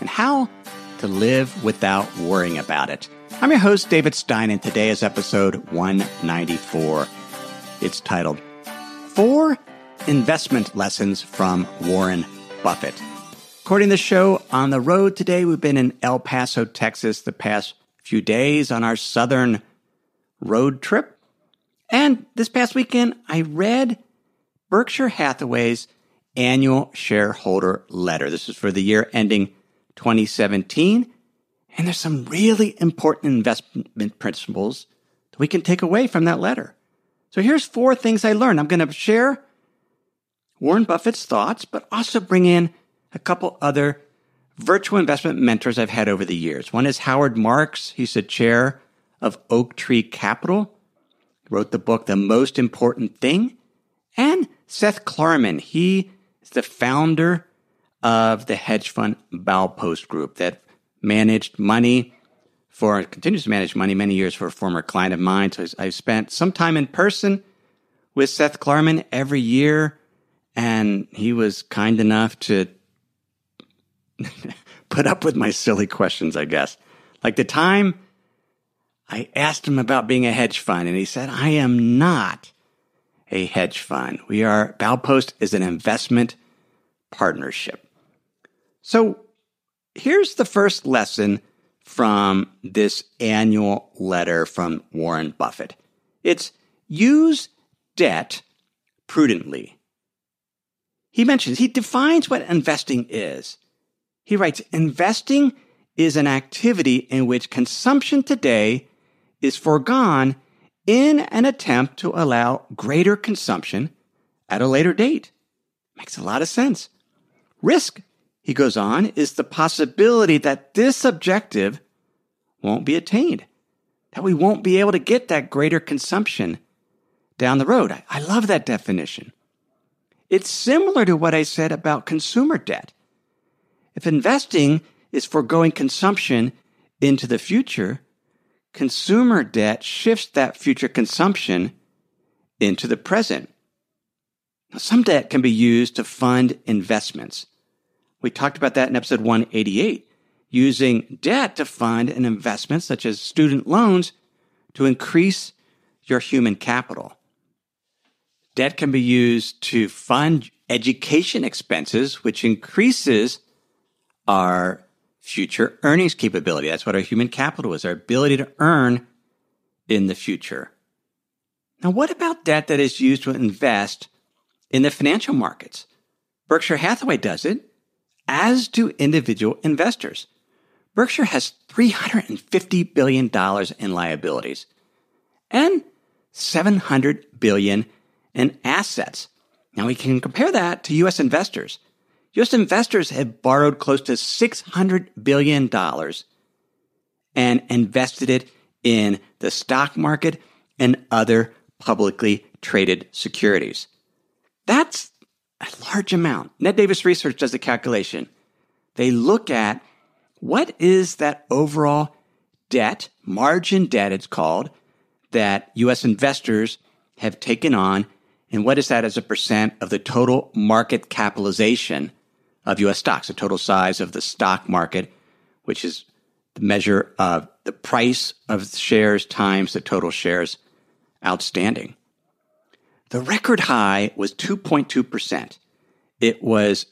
and how to live without worrying about it. I'm your host, David Stein, and today is episode 194. It's titled Four Investment Lessons from Warren Buffett. According to the show, on the road today, we've been in El Paso, Texas the past few days on our southern road trip. And this past weekend, I read Berkshire Hathaway's annual shareholder letter. This is for the year ending 2017. And there's some really important investment principles that we can take away from that letter. So here's four things I learned. I'm going to share Warren Buffett's thoughts, but also bring in a couple other virtual investment mentors I've had over the years. One is Howard Marks. He's the chair of Oaktree Capital wrote the book The Most Important Thing, and Seth Klarman. He is the founder of the hedge fund Baupost Group that managed money for, continues to manage money many years for a former client of mine. So I've spent some time in person with Seth Klarman every year, and he was kind enough to put up with my silly questions, I guess. Like the time I asked him about being a hedge fund, and he said, I am not a hedge fund. We are, Baupost is an investment partnership. So here's the first lesson from this annual letter from Warren Buffett it's use debt prudently. He mentions, he defines what investing is. He writes, investing is an activity in which consumption today is foregone in an attempt to allow greater consumption at a later date. Makes a lot of sense. Risk, he goes on, is the possibility that this objective won't be attained, that we won't be able to get that greater consumption down the road. I, I love that definition. It's similar to what I said about consumer debt. If investing is foregoing consumption into the future, consumer debt shifts that future consumption into the present. Now, some debt can be used to fund investments. We talked about that in episode 188, using debt to fund an investment such as student loans to increase your human capital. Debt can be used to fund education expenses, which increases our future earnings capability. That's what our human capital is, our ability to earn in the future. Now, what about debt that is used to invest in the financial markets? Berkshire Hathaway does it, as do individual investors. Berkshire has $350 billion in liabilities and 700 billion in assets. Now we can compare that to US investors. U.S. investors have borrowed close to $600 billion and invested it in the stock market and other publicly traded securities. That's a large amount. Ned Davis Research does the calculation. They look at what is that overall debt, margin debt, it's called, that U.S. investors have taken on, and what is that as a percent of the total market capitalization of U.S. stocks, the total size of the stock market, which is the measure of the price of shares times the total shares outstanding. The record high was 2.2%. It was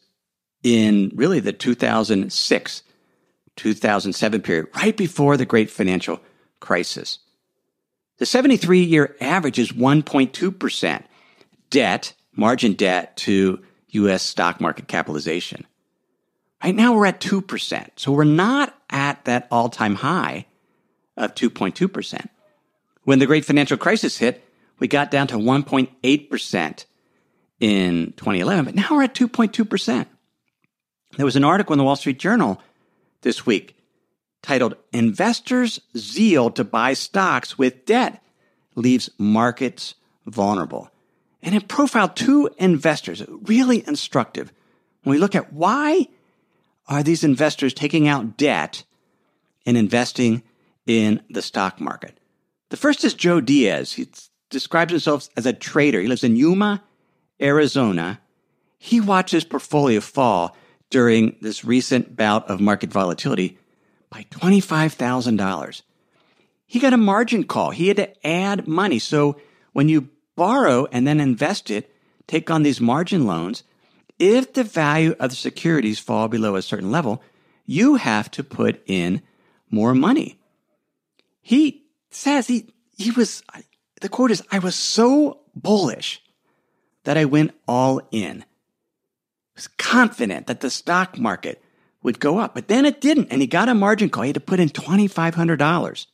in really the 2006 2007 period, right before the great financial crisis. The 73 year average is 1.2% debt, margin debt to US stock market capitalization. Right now we're at 2%. So we're not at that all time high of 2.2%. When the great financial crisis hit, we got down to 1.8% in 2011, but now we're at 2.2%. There was an article in the Wall Street Journal this week titled Investors' Zeal to Buy Stocks with Debt Leaves Markets Vulnerable. And it profiled two investors, really instructive. When we look at why are these investors taking out debt and investing in the stock market? The first is Joe Diaz. He describes himself as a trader. He lives in Yuma, Arizona. He watched his portfolio fall during this recent bout of market volatility by $25,000. He got a margin call. He had to add money. So when you borrow and then invest it, take on these margin loans, if the value of the securities fall below a certain level, you have to put in more money. He says he, he was, the quote is, I was so bullish that I went all in. I was confident that the stock market would go up, but then it didn't. And he got a margin call. He had to put in $2,500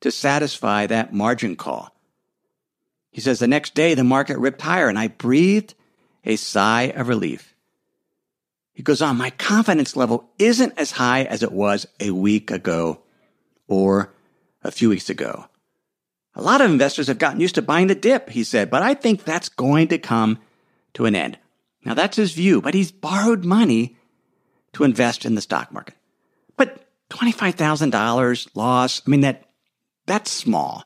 to satisfy that margin call. He says the next day the market ripped higher and I breathed a sigh of relief. He goes on, my confidence level isn't as high as it was a week ago or a few weeks ago. A lot of investors have gotten used to buying the dip, he said, but I think that's going to come to an end. Now that's his view, but he's borrowed money to invest in the stock market. But $25,000 loss, I mean, that, that's small.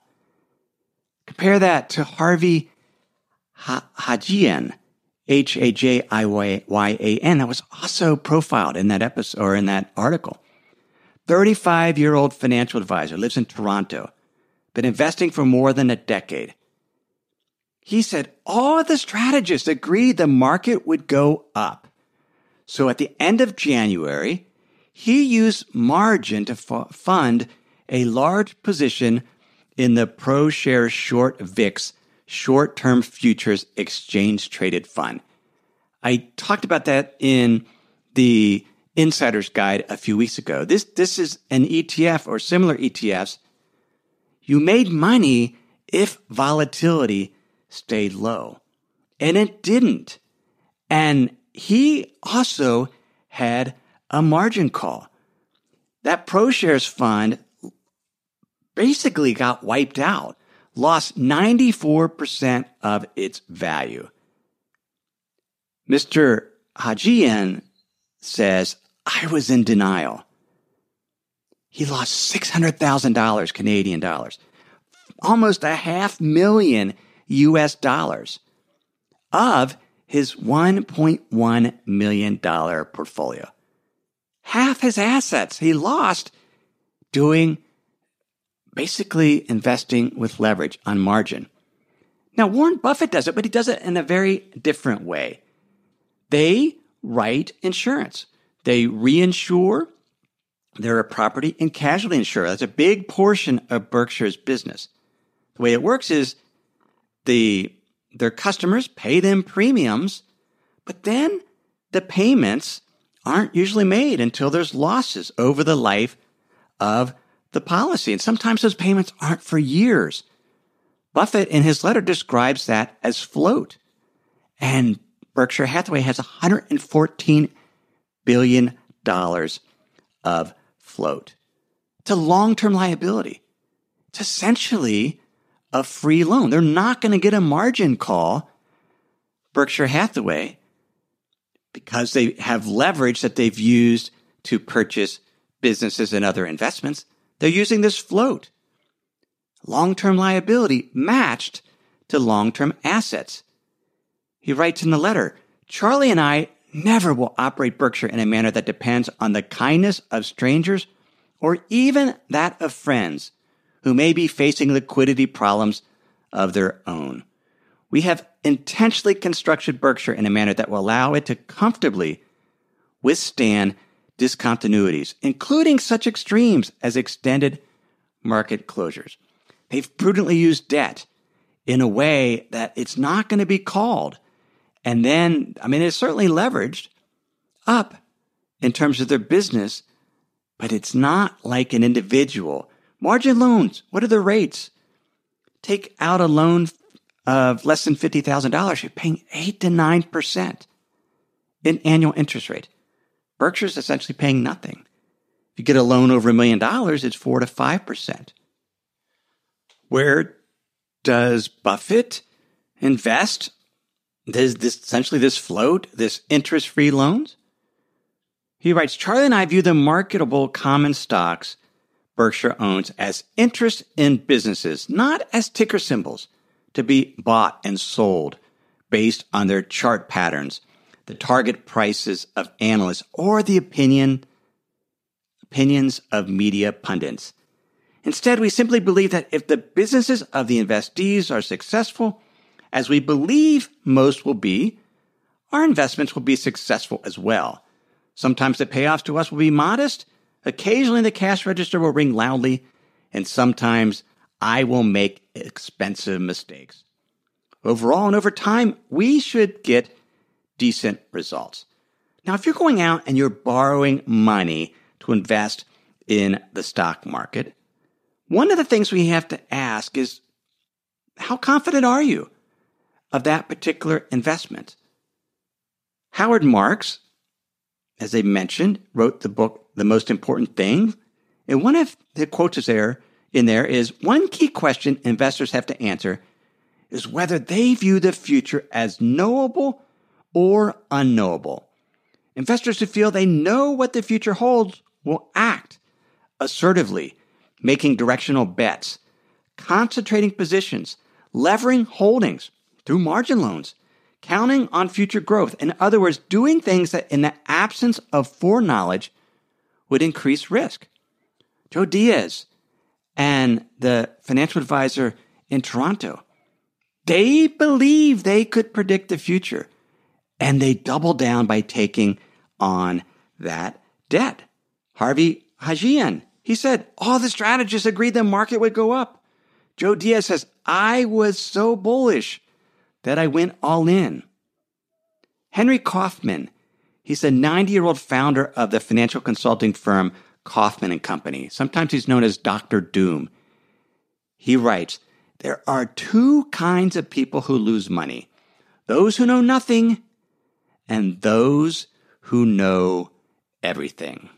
Compare that to Harvey Hajiyan, H A J I Y A N, that was also profiled in that episode or in that article. 35 year old financial advisor lives in Toronto been investing for more than a decade. He said all the strategists agreed the market would go up. So at the end of January, he used margin to f- fund a large position in the ProShares Short VIX short term futures exchange traded fund. I talked about that in the Insider's Guide a few weeks ago. This, this is an ETF or similar ETFs you made money if volatility stayed low. And it didn't. And he also had a margin call. That ProShares fund basically got wiped out, lost 94% of its value. Mr. Hajiyan says, I was in denial. He lost $600,000 Canadian dollars, almost a half million US dollars of his $1.1 million portfolio. Half his assets he lost doing basically investing with leverage on margin. Now, Warren Buffett does it, but he does it in a very different way. They write insurance. They reinsure they're a property and casualty insurer. That's a big portion of Berkshire's business. The way it works is the their customers pay them premiums, but then the payments aren't usually made until there's losses over the life of the policy. And sometimes those payments aren't for years. Buffett in his letter describes that as float. And Berkshire Hathaway has $114 billion of float. It's a long term liability. It's essentially a free loan. They're not going to get a margin call, Berkshire Hathaway, because they have leverage that they've used to purchase businesses and other investments. They're using this float. Long term liability matched to long term assets. He writes in the letter Charlie and I never will operate Berkshire in a manner that depends on the kindness of strangers or even that of friends who may be facing liquidity problems of their own. We have intentionally constructed Berkshire in a manner that will allow it to comfortably withstand discontinuities, including such extremes as extended market closures. They've prudently used debt in a way that it's not going to be called and then, I mean, it's certainly leveraged up in terms of their business, but it's not like an individual. Margin loans, what are the rates? Take out a loan of less than $50,000, you're paying 8 to 9% in annual interest rate. Berkshire's essentially paying nothing. If you get a loan over a million dollars, it's 4 to 5%. Where does Buffett invest? Does this essentially this float, this interest-free loans? He writes, Charlie and I view the marketable common stocks Berkshire owns as interest in businesses, not as ticker symbols to be bought and sold based on their chart patterns, the target prices of analysts, or the opinion opinions of media pundits. Instead, we simply believe that if the businesses of the investees are successful, as we believe most will be, our investments will be successful as well. Sometimes the payoffs to us will be modest. Occasionally the cash register will ring loudly. And sometimes I will make expensive mistakes. Overall and over time, we should get decent results. Now, if you're going out and you're borrowing money to invest in the stock market, one of the things we have to ask is how confident are you of that particular investment? Howard Marks, as they mentioned, wrote the book, The Most Important Thing. And one of the quotes there in there is one key question investors have to answer is whether they view the future as knowable or unknowable. Investors who feel they know what the future holds will act assertively making directional bets, concentrating positions, levering holdings through margin loans, counting on future growth. In other words, doing things that in the absence of foreknowledge would increase risk. Joe Diaz and the financial advisor in Toronto, they believe they could predict the future and they double down by taking on that debt. Harvey Hajiyan he said all the strategists agreed the market would go up. Joe Diaz says, I was so bullish that I went all in. Henry Kaufman, he's a 90 year old founder of the financial consulting firm Kaufman and Company. Sometimes he's known as Dr. Doom. He writes, there are two kinds of people who lose money. Those who know nothing and those who know everything.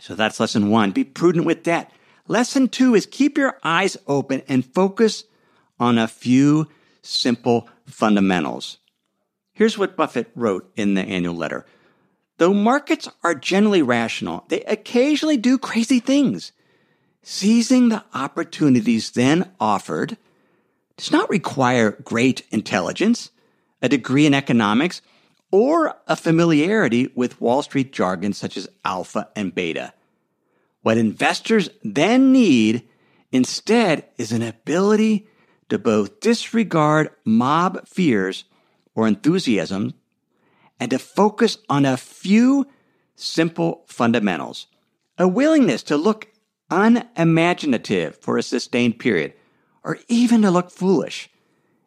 So that's lesson one. Be prudent with debt. Lesson two is keep your eyes open and focus on a few simple fundamentals. Here's what Buffett wrote in the annual letter. Though markets are generally rational, they occasionally do crazy things. Seizing the opportunities then offered does not require great intelligence, a degree in economics, or a familiarity with Wall Street jargon such as alpha and beta. What investors then need instead is an ability to both disregard mob fears or enthusiasm and to focus on a few simple fundamentals. A willingness to look unimaginative for a sustained period or even to look foolish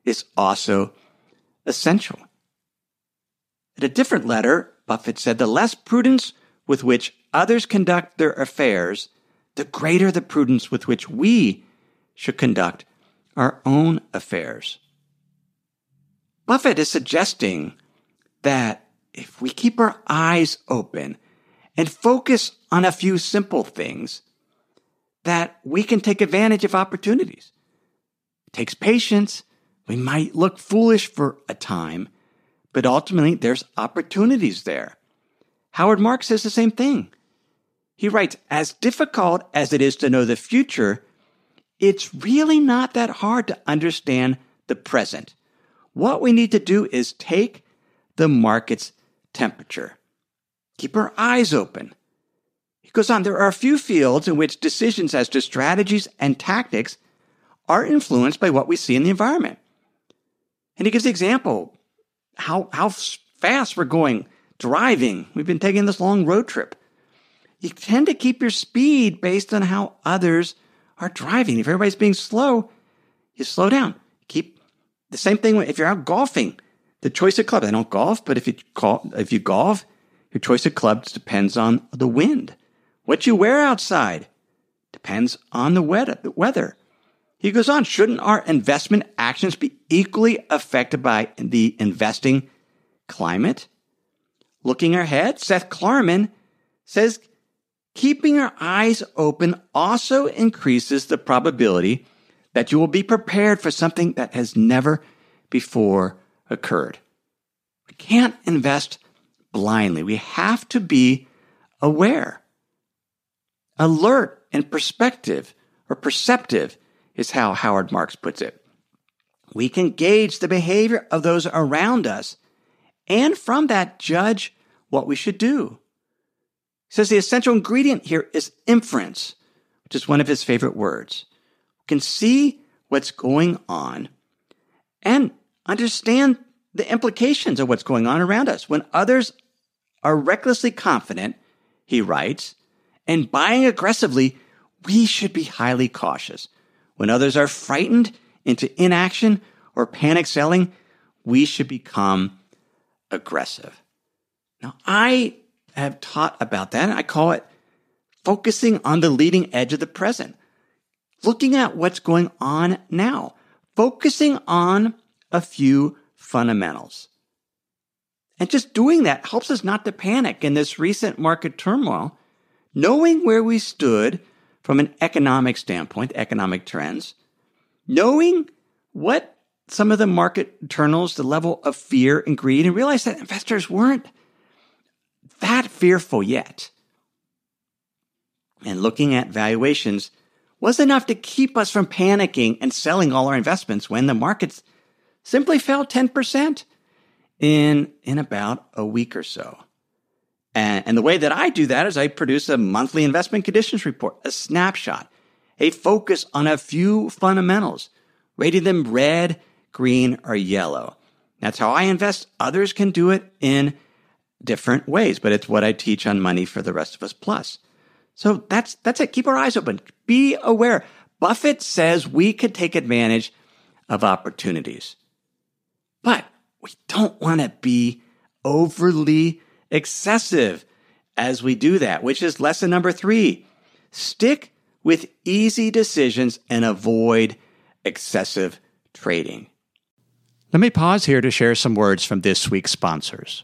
is also essential. In a different letter, Buffett said the less prudence with which others conduct their affairs, the greater the prudence with which we should conduct our own affairs. Buffett is suggesting that if we keep our eyes open and focus on a few simple things, that we can take advantage of opportunities. It takes patience. We might look foolish for a time, but ultimately there's opportunities there. Howard Marks says the same thing. He writes, as difficult as it is to know the future, it's really not that hard to understand the present. What we need to do is take the market's temperature. Keep our eyes open. He goes on, there are a few fields in which decisions as to strategies and tactics are influenced by what we see in the environment. And he gives the example how, how fast we're going driving. We've been taking this long road trip. You tend to keep your speed based on how others are driving. If everybody's being slow, you slow down. Keep the same thing if you're out golfing. The choice of clubs. I don't golf, but if you call, if you golf, your choice of clubs depends on the wind. What you wear outside depends on the weather. He goes on, shouldn't our investment actions be equally affected by the investing climate? Looking ahead, Seth Klarman says keeping our eyes open also increases the probability that you will be prepared for something that has never before occurred. We can't invest blindly. We have to be aware, alert, and perspective or perceptive is how Howard Marks puts it. We can gauge the behavior of those around us and from that judge what we should do. He says the essential ingredient here is inference, which is one of his favorite words. We can see what's going on and understand the implications of what's going on around us. When others are recklessly confident, he writes, and buying aggressively, we should be highly cautious. When others are frightened into inaction or panic selling, we should become aggressive. Now, I have taught about that, I call it focusing on the leading edge of the present, looking at what's going on now, focusing on a few fundamentals. And just doing that helps us not to panic in this recent market turmoil, knowing where we stood from an economic standpoint, economic trends, knowing what some of the market internals, the level of fear and greed, and realize that investors weren't that fearful yet. And looking at valuations was enough to keep us from panicking and selling all our investments when the markets simply fell 10% in, in about a week or so. And, and the way that I do that is I produce a monthly investment conditions report, a snapshot, a focus on a few fundamentals, rating them red, green, or yellow. That's how I invest. Others can do it in different ways, but it's what I teach on Money for the Rest of Us Plus. So that's, that's it. Keep our eyes open. Be aware. Buffett says we could take advantage of opportunities, but we don't want to be overly excessive as we do that, which is lesson number three. Stick with easy decisions and avoid excessive trading. Let me pause here to share some words from this week's sponsors.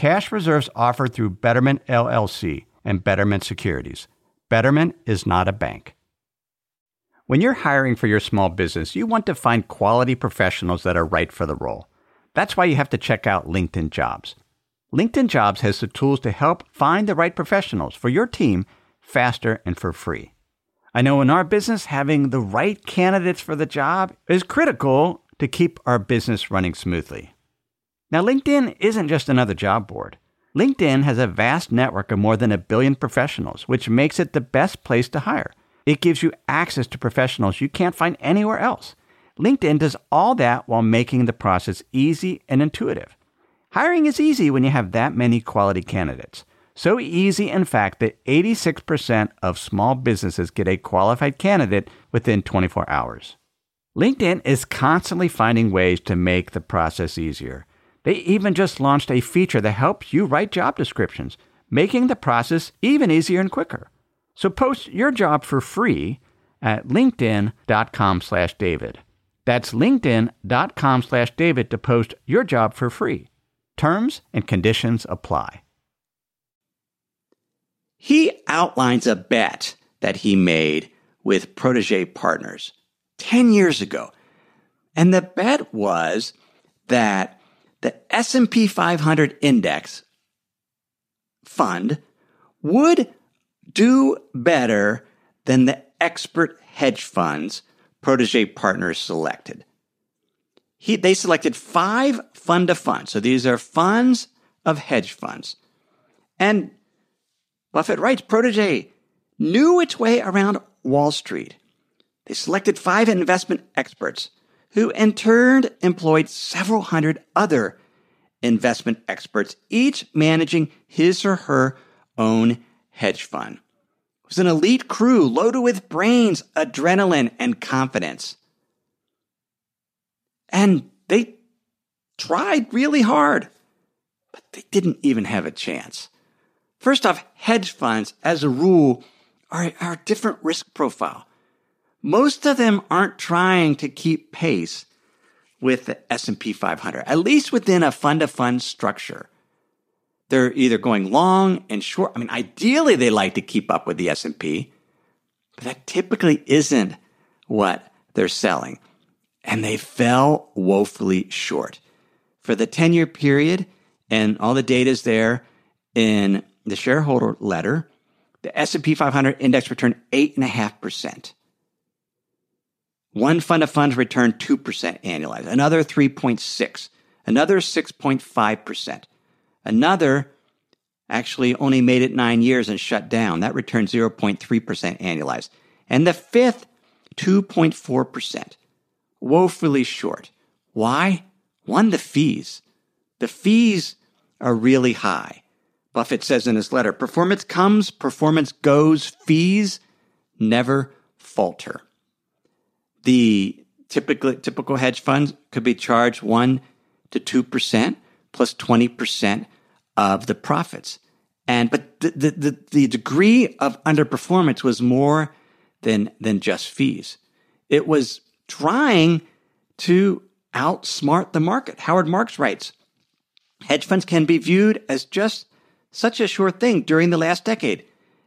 Cash reserves offered through Betterment LLC and Betterment Securities. Betterment is not a bank. When you're hiring for your small business, you want to find quality professionals that are right for the role. That's why you have to check out LinkedIn Jobs. LinkedIn Jobs has the tools to help find the right professionals for your team faster and for free. I know in our business, having the right candidates for the job is critical to keep our business running smoothly. Now, LinkedIn isn't just another job board. LinkedIn has a vast network of more than a billion professionals, which makes it the best place to hire. It gives you access to professionals you can't find anywhere else. LinkedIn does all that while making the process easy and intuitive. Hiring is easy when you have that many quality candidates. So easy, in fact, that 86% of small businesses get a qualified candidate within 24 hours. LinkedIn is constantly finding ways to make the process easier. They even just launched a feature that helps you write job descriptions, making the process even easier and quicker. So post your job for free at linkedin.com slash David. That's linkedin.com slash David to post your job for free. Terms and conditions apply. He outlines a bet that he made with Protege Partners. 10 years ago. And the bet was that the S&P 500 index fund would do better than the expert hedge funds Protege Partners selected. He, they selected five fund of funds. So these are funds of hedge funds. And Buffett writes Protege knew its way around Wall Street. They selected five investment experts who in turn employed several hundred other investment experts, each managing his or her own hedge fund. It was an elite crew loaded with brains, adrenaline, and confidence. And they tried really hard, but they didn't even have a chance. First off, hedge funds, as a rule, are, are a different risk profile. Most of them aren't trying to keep pace with the S&P 500, at least within a fund to fund structure. They're either going long and short. I mean, ideally they like to keep up with the S&P, but that typically isn't what they're selling. And they fell woefully short. For the 10 year period, and all the data is there in the shareholder letter, the S&P 500 index returned 8.5%. One fund of funds returned 2% annualized, another 3.6, another 6.5%. Another actually only made it 9 years and shut down. That returned 0.3% annualized. And the fifth 2.4%. Woefully short. Why? One the fees. The fees are really high. Buffett says in his letter, performance comes, performance goes, fees never falter. The typical, typical hedge funds could be charged 1 to 2% 20% of the profits. And, but the, the, the, the degree of underperformance was more than, than just fees. It was trying to outsmart the market. Howard Marks writes, hedge funds can be viewed as just such a sure thing during the last decade,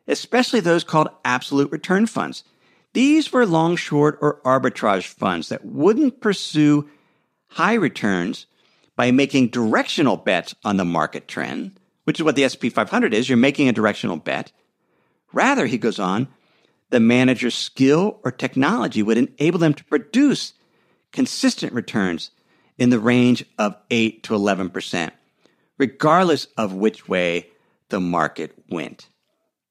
especially those called absolute return funds. These were long, short, or arbitrage funds that wouldn't pursue high returns by making directional bets on the market trend, which is what the S&P 500 is. You're making a directional bet. Rather, he goes on, the manager's skill or technology would enable them to produce consistent returns in the range of 8 to 11%, regardless of which way the market went.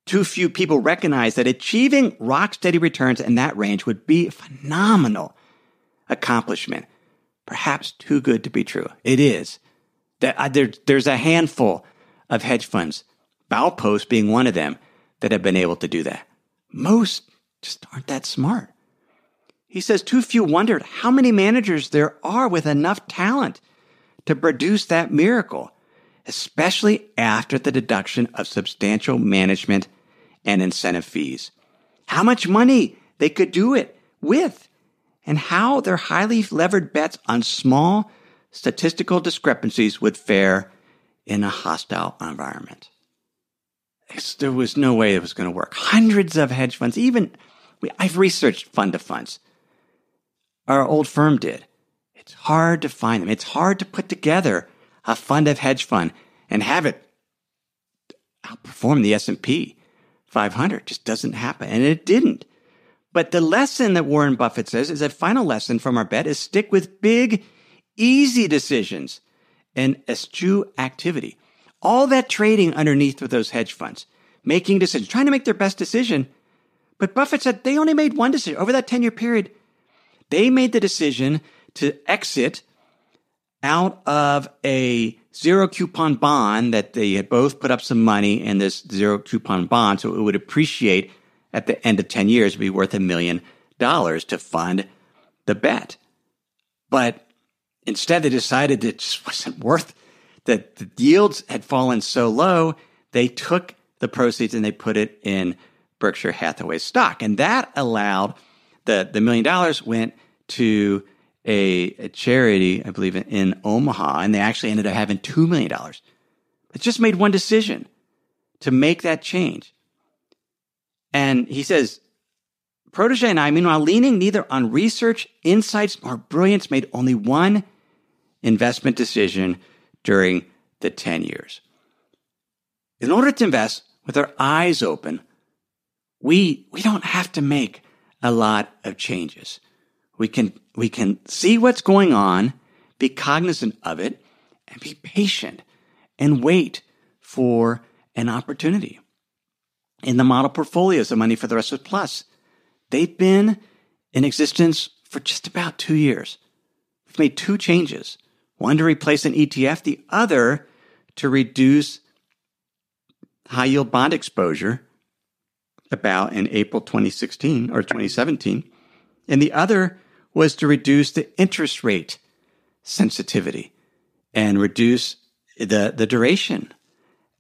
Too few people recognize that achieving rock steady returns in that range would be a phenomenal accomplishment. Perhaps too good to be true. It is. There's a handful of hedge funds, Baupost being one of them, that have been able to do that. Most just aren't that smart. He says too few wondered how many managers there are with enough talent to produce that miracle, especially after the deduction of substantial management and incentive fees. How much money they could do it with, and how their highly levered bets on small statistical discrepancies would fare in a hostile environment. There was no way it was going to work. Hundreds of hedge funds, even I've researched fund of funds. Our old firm did. It's hard to find them. It's hard to put together a fund of hedge fund and have it outperform the S&P 500. Just doesn't happen. And it didn't. But the lesson that Warren Buffett says is a final lesson from our bet is stick with big, easy decisions and eschew activity. All that trading underneath with those hedge funds, making decisions, trying to make their best decision. But Buffett said they only made one decision over that 10 year period. They made the decision to exit out of a zero coupon bond that they had both put up some money in this zero coupon bond. So it would appreciate at the end of 10 years, be worth a million dollars to fund the bet. But instead, they decided it just wasn't worth that the yields had fallen so low. They took the proceeds and they put it in Berkshire Hathaway stock. And that allowed the, the million dollars went to a, a, charity, I believe, in Omaha, and they actually ended up having $2 million. It just made one decision to make that change. And he says, protege and I, meanwhile, leaning neither on research, insights, nor brilliance, made only one investment decision during the 10 years. In order to invest with our eyes open, we, we don't have to make a lot of changes. We can, we can see what's going on, be cognizant of it, and be patient and wait for an opportunity. In the model portfolios of Money for the Rest of Plus, they've been in existence for just about two years. We've made two changes one to replace an ETF, the other to reduce high yield bond exposure about in April 2016 or 2017. And the other was to reduce the interest rate sensitivity and reduce the, the duration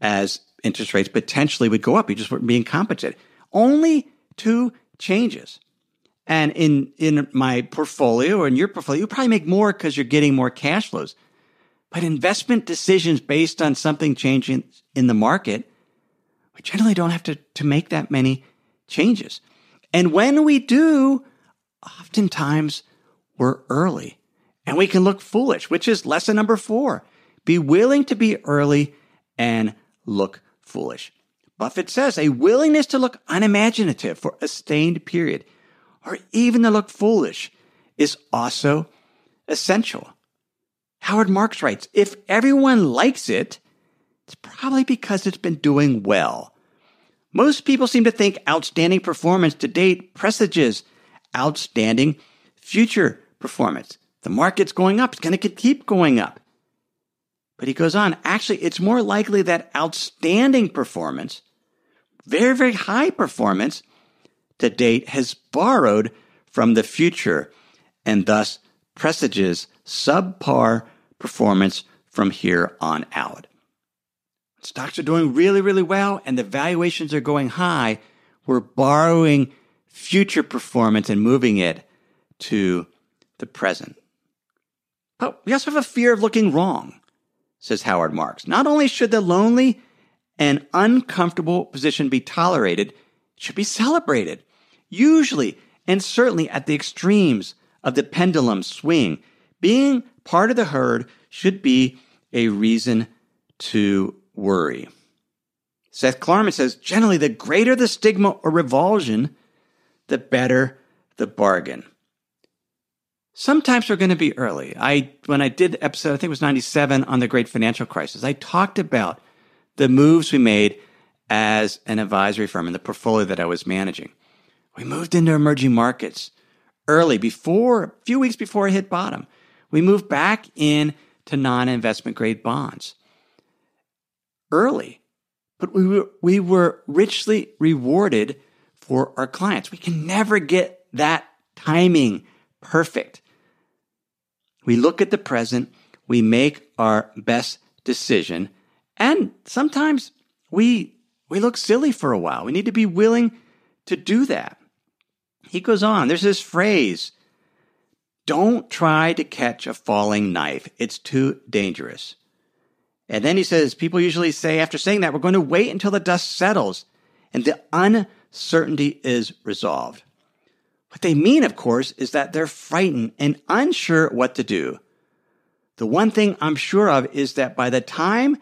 as interest rates potentially would go up. You just weren't being compensated. Only two changes. And in, in my portfolio or in your portfolio, you probably make more because you're getting more cash flows. But investment decisions based on something changing in the market, we generally don't have to, to make that many changes. And when we do, oftentimes we're early and we can look foolish, which is lesson number four. Be willing to be early and look foolish. Buffett says a willingness to look unimaginative for a sustained period or even to look foolish is also essential. Howard Marks writes, if everyone likes it, it's probably because it's been doing well. Most people seem to think outstanding performance to date presages outstanding future performance. The market's going up. It's going to keep going up. But he goes on, actually, it's more likely that outstanding performance, very, very high performance to date has borrowed from the future and thus presages subpar performance from here on out. Stocks are doing really, really well and the valuations are going high. We're borrowing future performance and moving it to the present. But we also have a fear of looking wrong, says Howard Marks. Not only should the lonely and uncomfortable position be tolerated, it should be celebrated. Usually, and certainly at the extremes of the pendulum swing, being part of the herd should be a reason to worry. Seth Klarman says generally, the greater the stigma or revulsion, the better the bargain. Sometimes we're going to be early. I when I did episode, I think it was 97 on the great financial crisis, I talked about the moves we made as an advisory firm in the portfolio that I was managing. We moved into emerging markets early, before a few weeks before it hit bottom. We moved back in to non-investment grade bonds early, but we were, we were richly rewarded for our clients. We can never get that timing perfect. We look at the present, we make our best decision, and sometimes we we look silly for a while. We need to be willing to do that. He goes on, there's this phrase, don't try to catch a falling knife. It's too dangerous. And then he says, people usually say after saying that, we're going to wait until the dust settles and the uncertainty is resolved. What they mean, of course, is that they're frightened and unsure what to do. The one thing I'm sure of is that by the time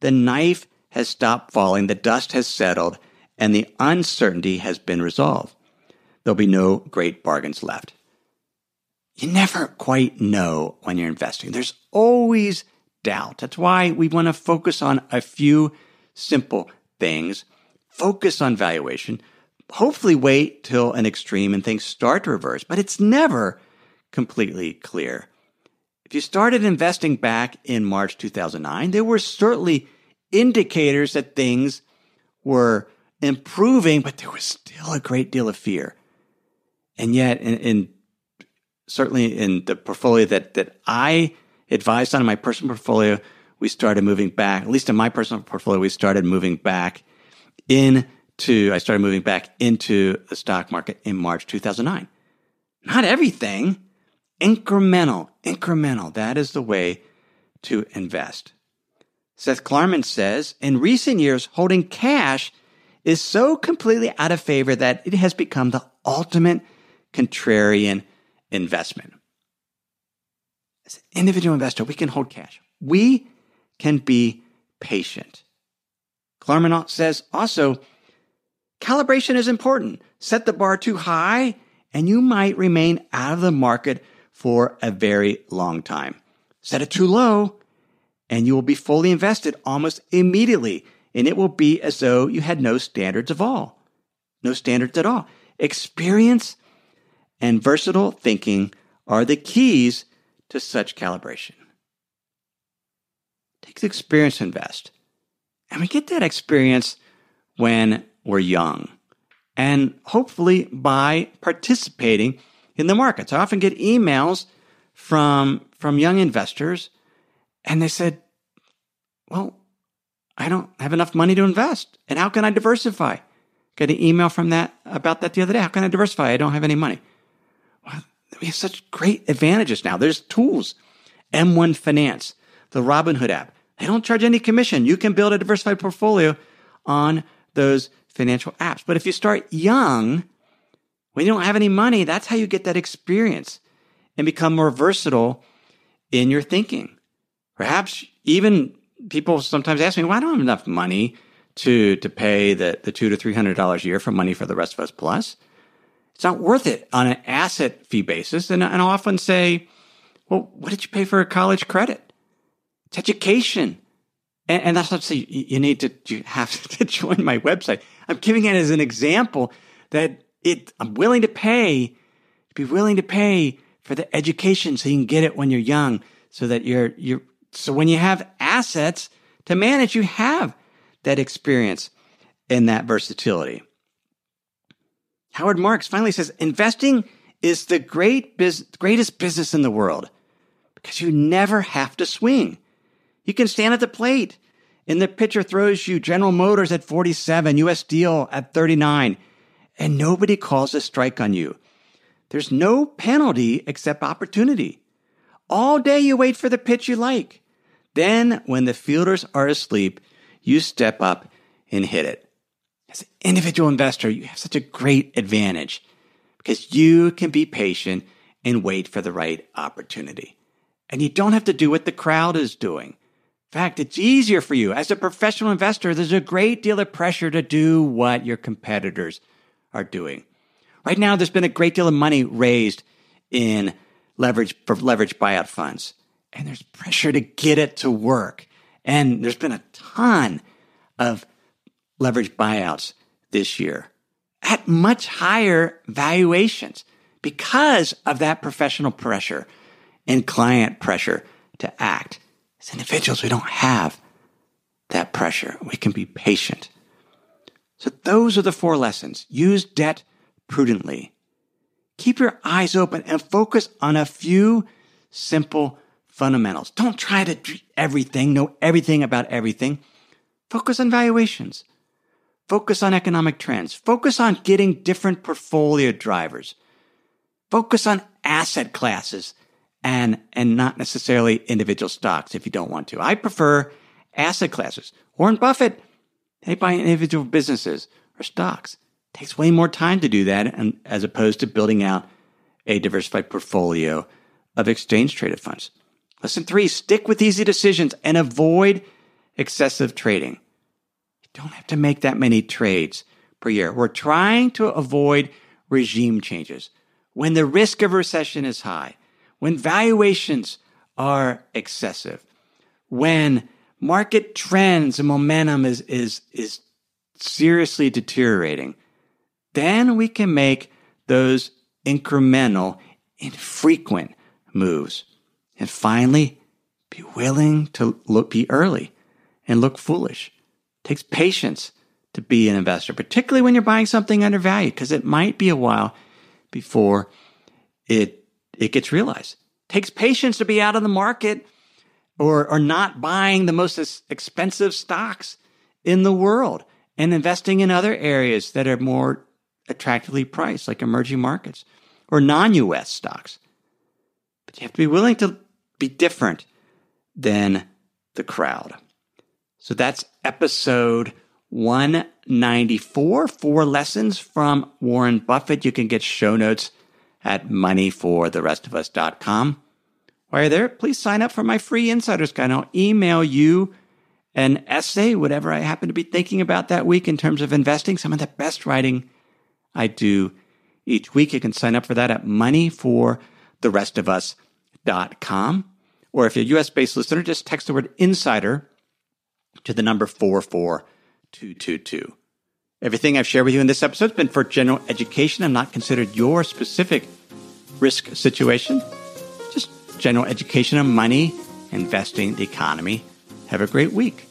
the knife has stopped falling, the dust has settled, and the uncertainty has been resolved, there'll be no great bargains left. You never quite know when you're investing. There's always doubt. That's why we want to focus on a few simple things, focus on valuation, hopefully wait till an extreme and things start to reverse, but it's never completely clear. If you started investing back in March 2009, there were certainly indicators that things were improving, but there was still a great deal of fear. And yet, in, in certainly in the portfolio that, that I advised on my personal portfolio, we started moving back, at least in my personal portfolio, we started moving back in to, I started moving back into the stock market in March 2009. Not everything, incremental, incremental. That is the way to invest. Seth Klarman says, in recent years, holding cash is so completely out of favor that it has become the ultimate contrarian investment. As an individual investor, we can hold cash. We can be patient. Klarman says also, calibration is important. Set the bar too high, and you might remain out of the market for a very long time. Set it too low, and you will be fully invested almost immediately, and it will be as though you had no standards of all. No standards at all. Experience and versatile thinking are the keys to such calibration. Take the experience invest. And we get that experience when we're young. And hopefully by participating in the markets. I often get emails from, from young investors and they said, well, I don't have enough money to invest. And how can I diversify? Got an email from that about that the other day. How can I diversify? I don't have any money. Well, we have such great advantages now. There's tools. M1 Finance, the Robinhood app. They don't charge any commission. You can build a diversified portfolio on those financial apps. But if you start young, when you don't have any money, that's how you get that experience and become more versatile in your thinking. Perhaps even people sometimes ask me, well, I don't I have enough money to, to pay the, the two to three hundred dollars a year for money for the rest of us plus. It's not worth it on an asset fee basis. And, and I'll often say, well, what did you pay for a college credit? It's education. And, and that's not to say you, need to, you have to join my website. I'm giving it as an example that it, I'm willing to pay, be willing to pay for the education so you can get it when you're young so that you're, you're, so when you have assets to manage, you have that experience and that versatility. Howard Marks finally says investing is the great biz- greatest business in the world because you never have to swing. You can stand at the plate and the pitcher throws you General Motors at 47, US Steel at 39, and nobody calls a strike on you. There's no penalty except opportunity. All day you wait for the pitch you like. Then, when the fielders are asleep, you step up and hit it. As an individual investor, you have such a great advantage because you can be patient and wait for the right opportunity. And you don't have to do what the crowd is doing. In fact, it's easier for you. As a professional investor, there's a great deal of pressure to do what your competitors are doing. Right now, there's been a great deal of money raised in leverage for leverage buyout funds. And there's pressure to get it to work. And there's been a ton of leverage buyouts this year at much higher valuations because of that professional pressure and client pressure to act. As individuals, we don't have that pressure. We can be patient. So those are the four lessons. Use debt prudently. Keep your eyes open and focus on a few simple fundamentals. Don't try to do everything, know everything about everything. Focus on valuations. Focus on economic trends. Focus on getting different portfolio drivers. Focus on asset classes and, and not necessarily individual stocks if you don't want to. I prefer asset classes. Warren Buffett, they buy individual businesses or stocks. It takes way more time to do that and, as opposed to building out a diversified portfolio of exchange traded funds. Lesson three, stick with easy decisions and avoid excessive trading. You don't have to make that many trades per year. We're trying to avoid regime changes when the risk of recession is high when valuations are excessive, when market trends and momentum is, is, is seriously deteriorating, then we can make those incremental, infrequent moves. And finally, be willing to look, be early and look foolish. It takes patience to be an investor, particularly when you're buying something undervalued, because it might be a while before it it gets realized. Takes patience to be out of the market or, or not buying the most expensive stocks in the world and investing in other areas that are more attractively priced, like emerging markets or non US stocks. But you have to be willing to be different than the crowd. So that's episode 194, four lessons from Warren Buffett. You can get show notes at moneyfortherestofus.com. While you're there, please sign up for my free insider's guide. I'll email you an essay, whatever I happen to be thinking about that week in terms of investing, some of the best writing I do each week. You can sign up for that at moneyfortherestofus.com. Or if you're a US based listener, just text the word insider to the number 44222. Everything I've shared with you in this episode has been for general education. I'm not considered your specific risk situation, just general education on money, investing, the economy. Have a great week.